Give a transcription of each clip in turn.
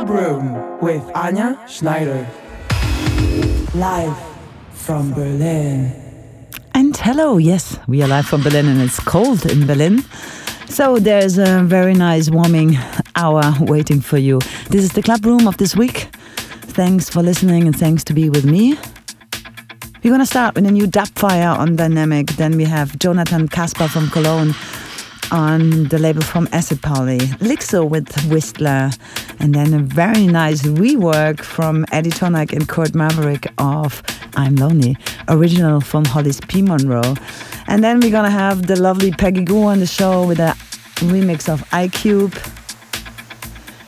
Club Room with Anja Schneider. Live from Berlin. And hello, yes, we are live from Berlin and it's cold in Berlin. So there's a very nice warming hour waiting for you. This is the club room of this week. Thanks for listening and thanks to be with me. We're gonna start with a new Dubfire on Diynamic. Then we have Jonathan Kaspar from Cologne on the label from Acid Pauli, Lixo with Whistler, and then a very nice rework from Eddie Tonak and Kurt Maverick of I'm Lonely, original from Hollis P. Monroe. And then we're gonna have the lovely Peggy Gou on the show with a remix of iCube,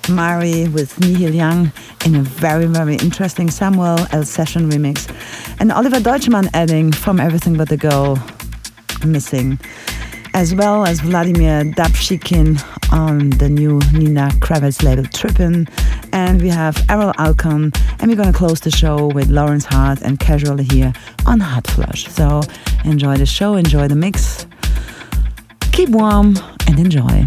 Mari with Nihil Young in a very, very interesting Samuel L. Session remix, and Oliver Deutschmann adding from Everything But the Girl, Missing as well as Vladimir Dubyshkin on the new Nina Kraviz label Trippin'. And we have Erol Alkan, and we're gonna close the show with Lawrence Hart and Casually here on Hot Flush. So enjoy the show, enjoy the mix, keep warm, and enjoy.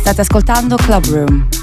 State ascoltando Club Room.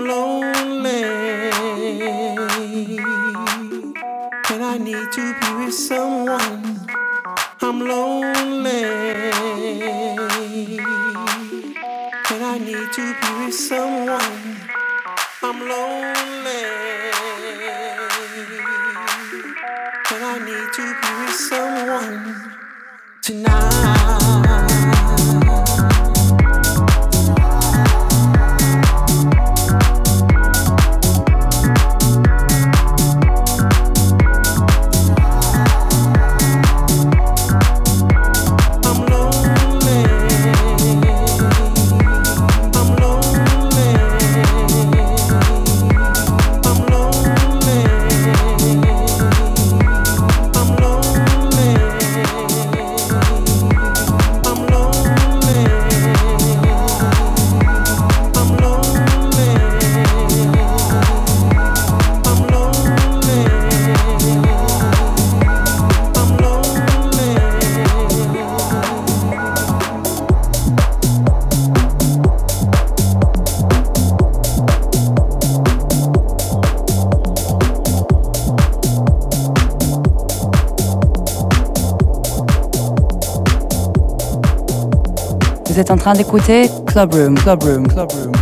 I'm lonely. And I need to be with someone. I'm lonely. And I need to be with someone. I'm lonely. êtes en train d'écouter Club Room, Club Room, Club Room.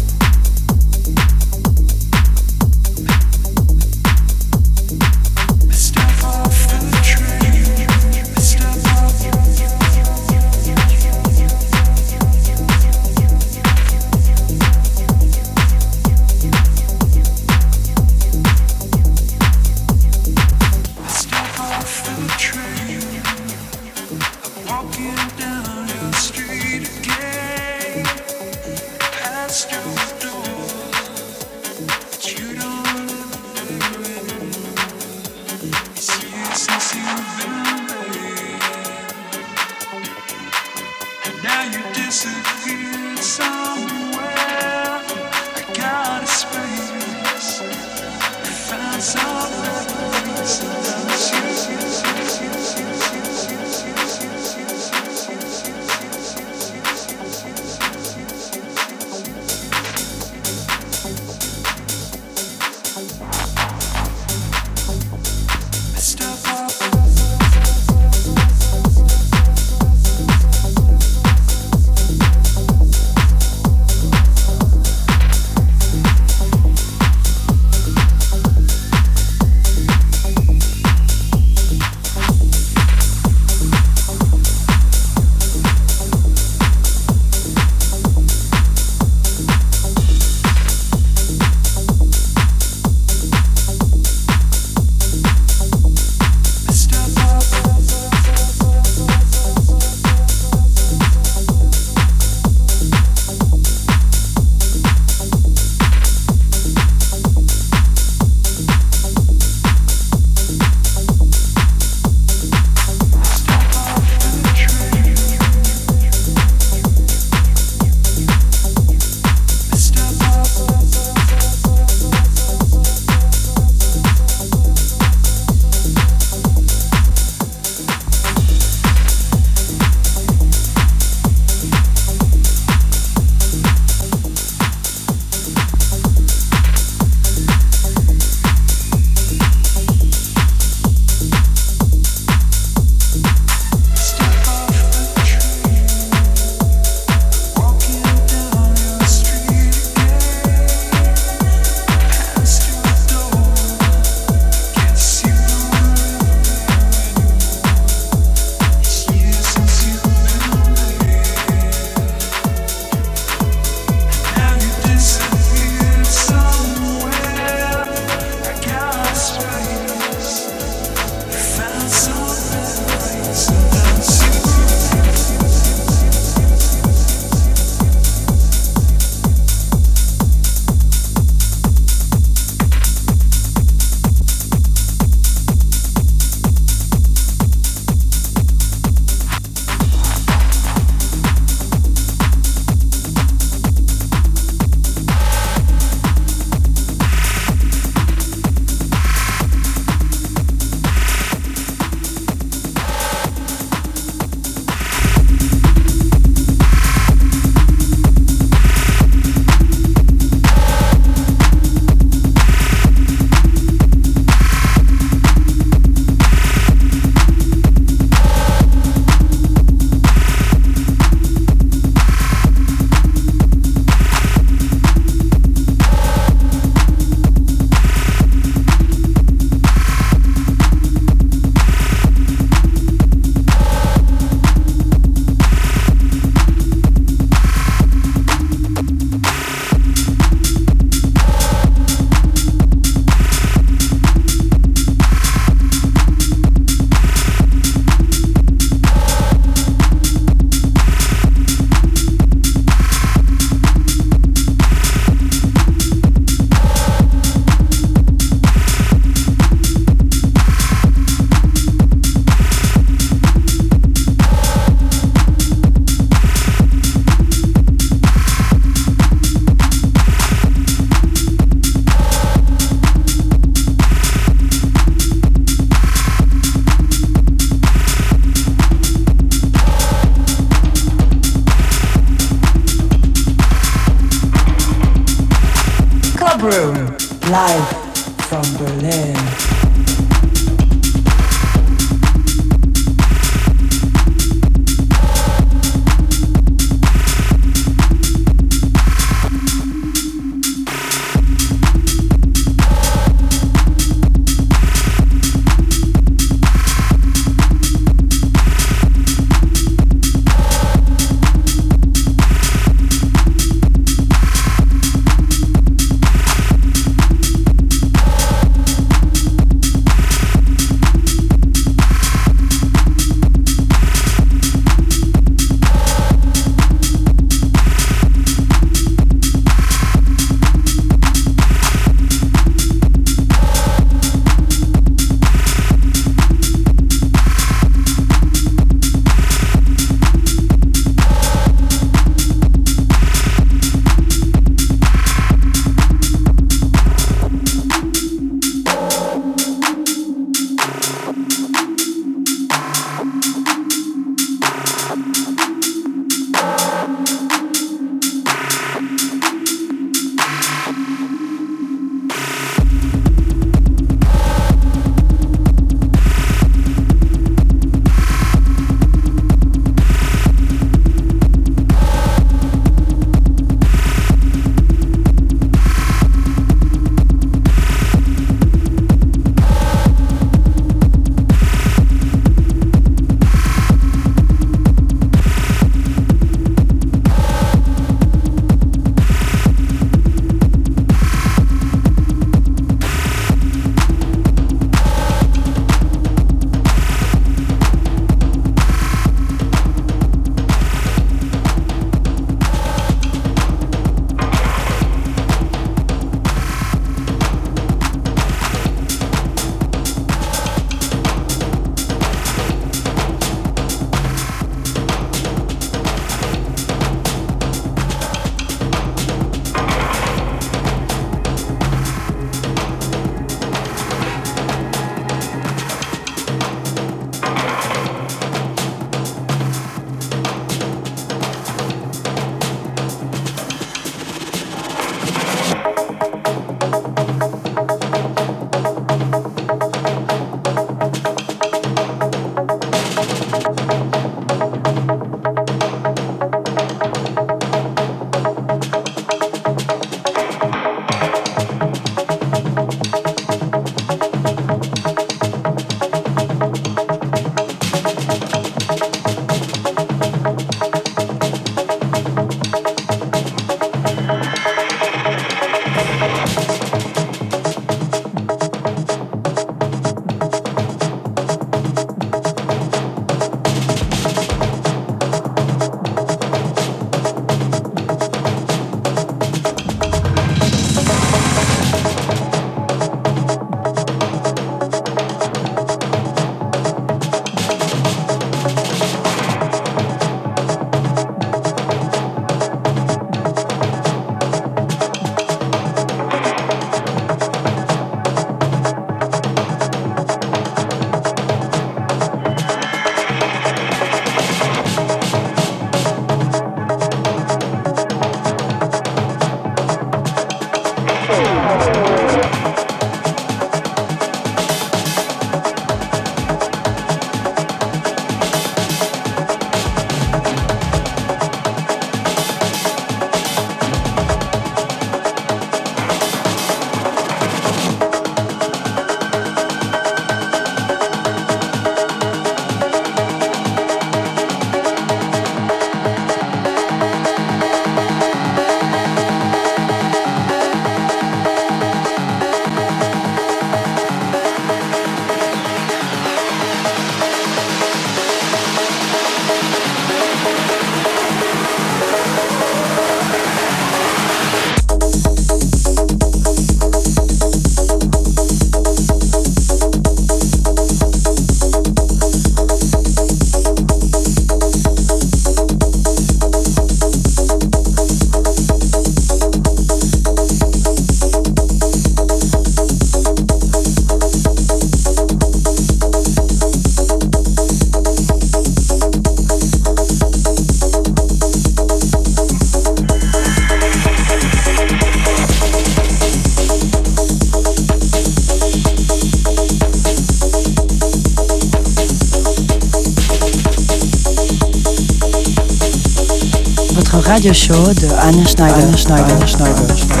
Radio show de Anja Schneider. Anja Schneider. Anja Schneider.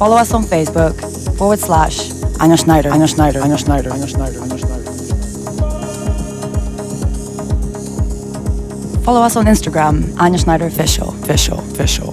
Follow us on Facebook forward slash Anja Schneider, Anja Schneider, Anja Schneider, Anja Schneider, Anja Schneider. Follow us on Instagram, Anja Schneider Official, Official, Official.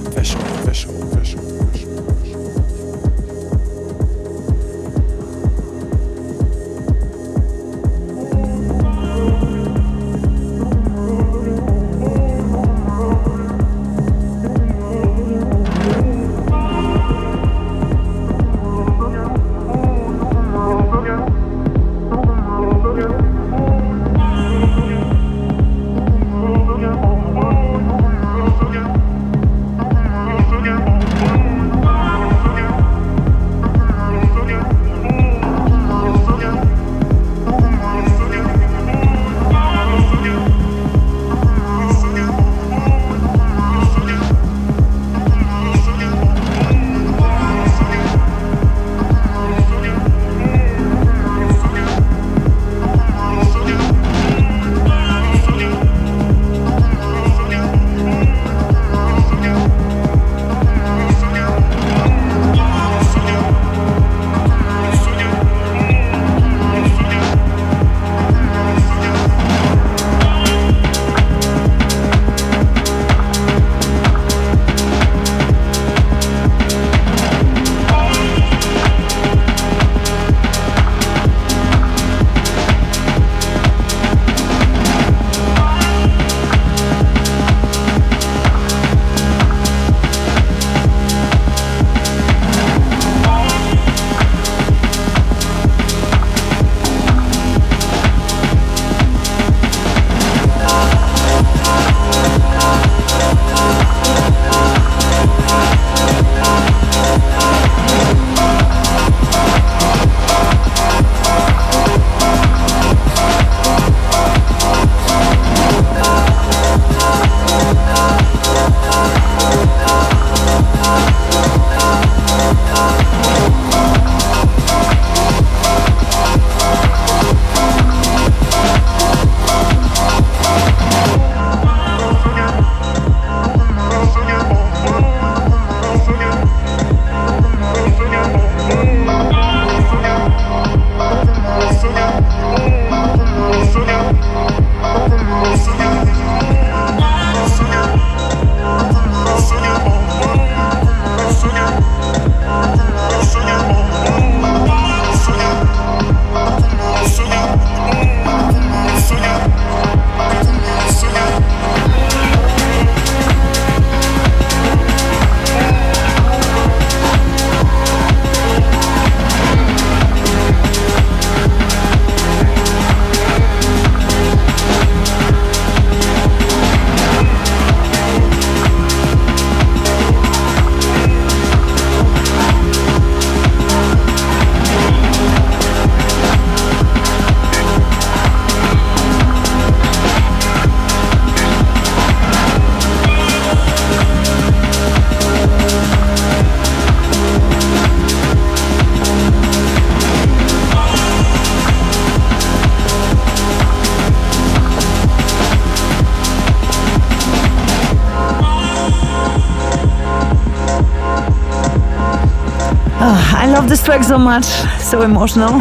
Love this track so much, so emotional.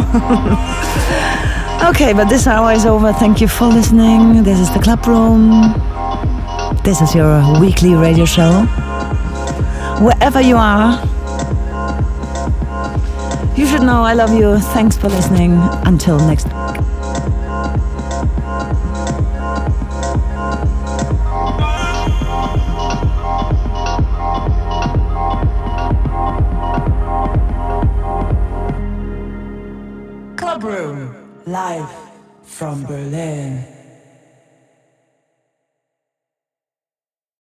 okay, but this hour is over. Thank you for listening. This is the Club Room. This is your weekly radio show. Wherever you are, you should know I love you. Thanks for listening. Until next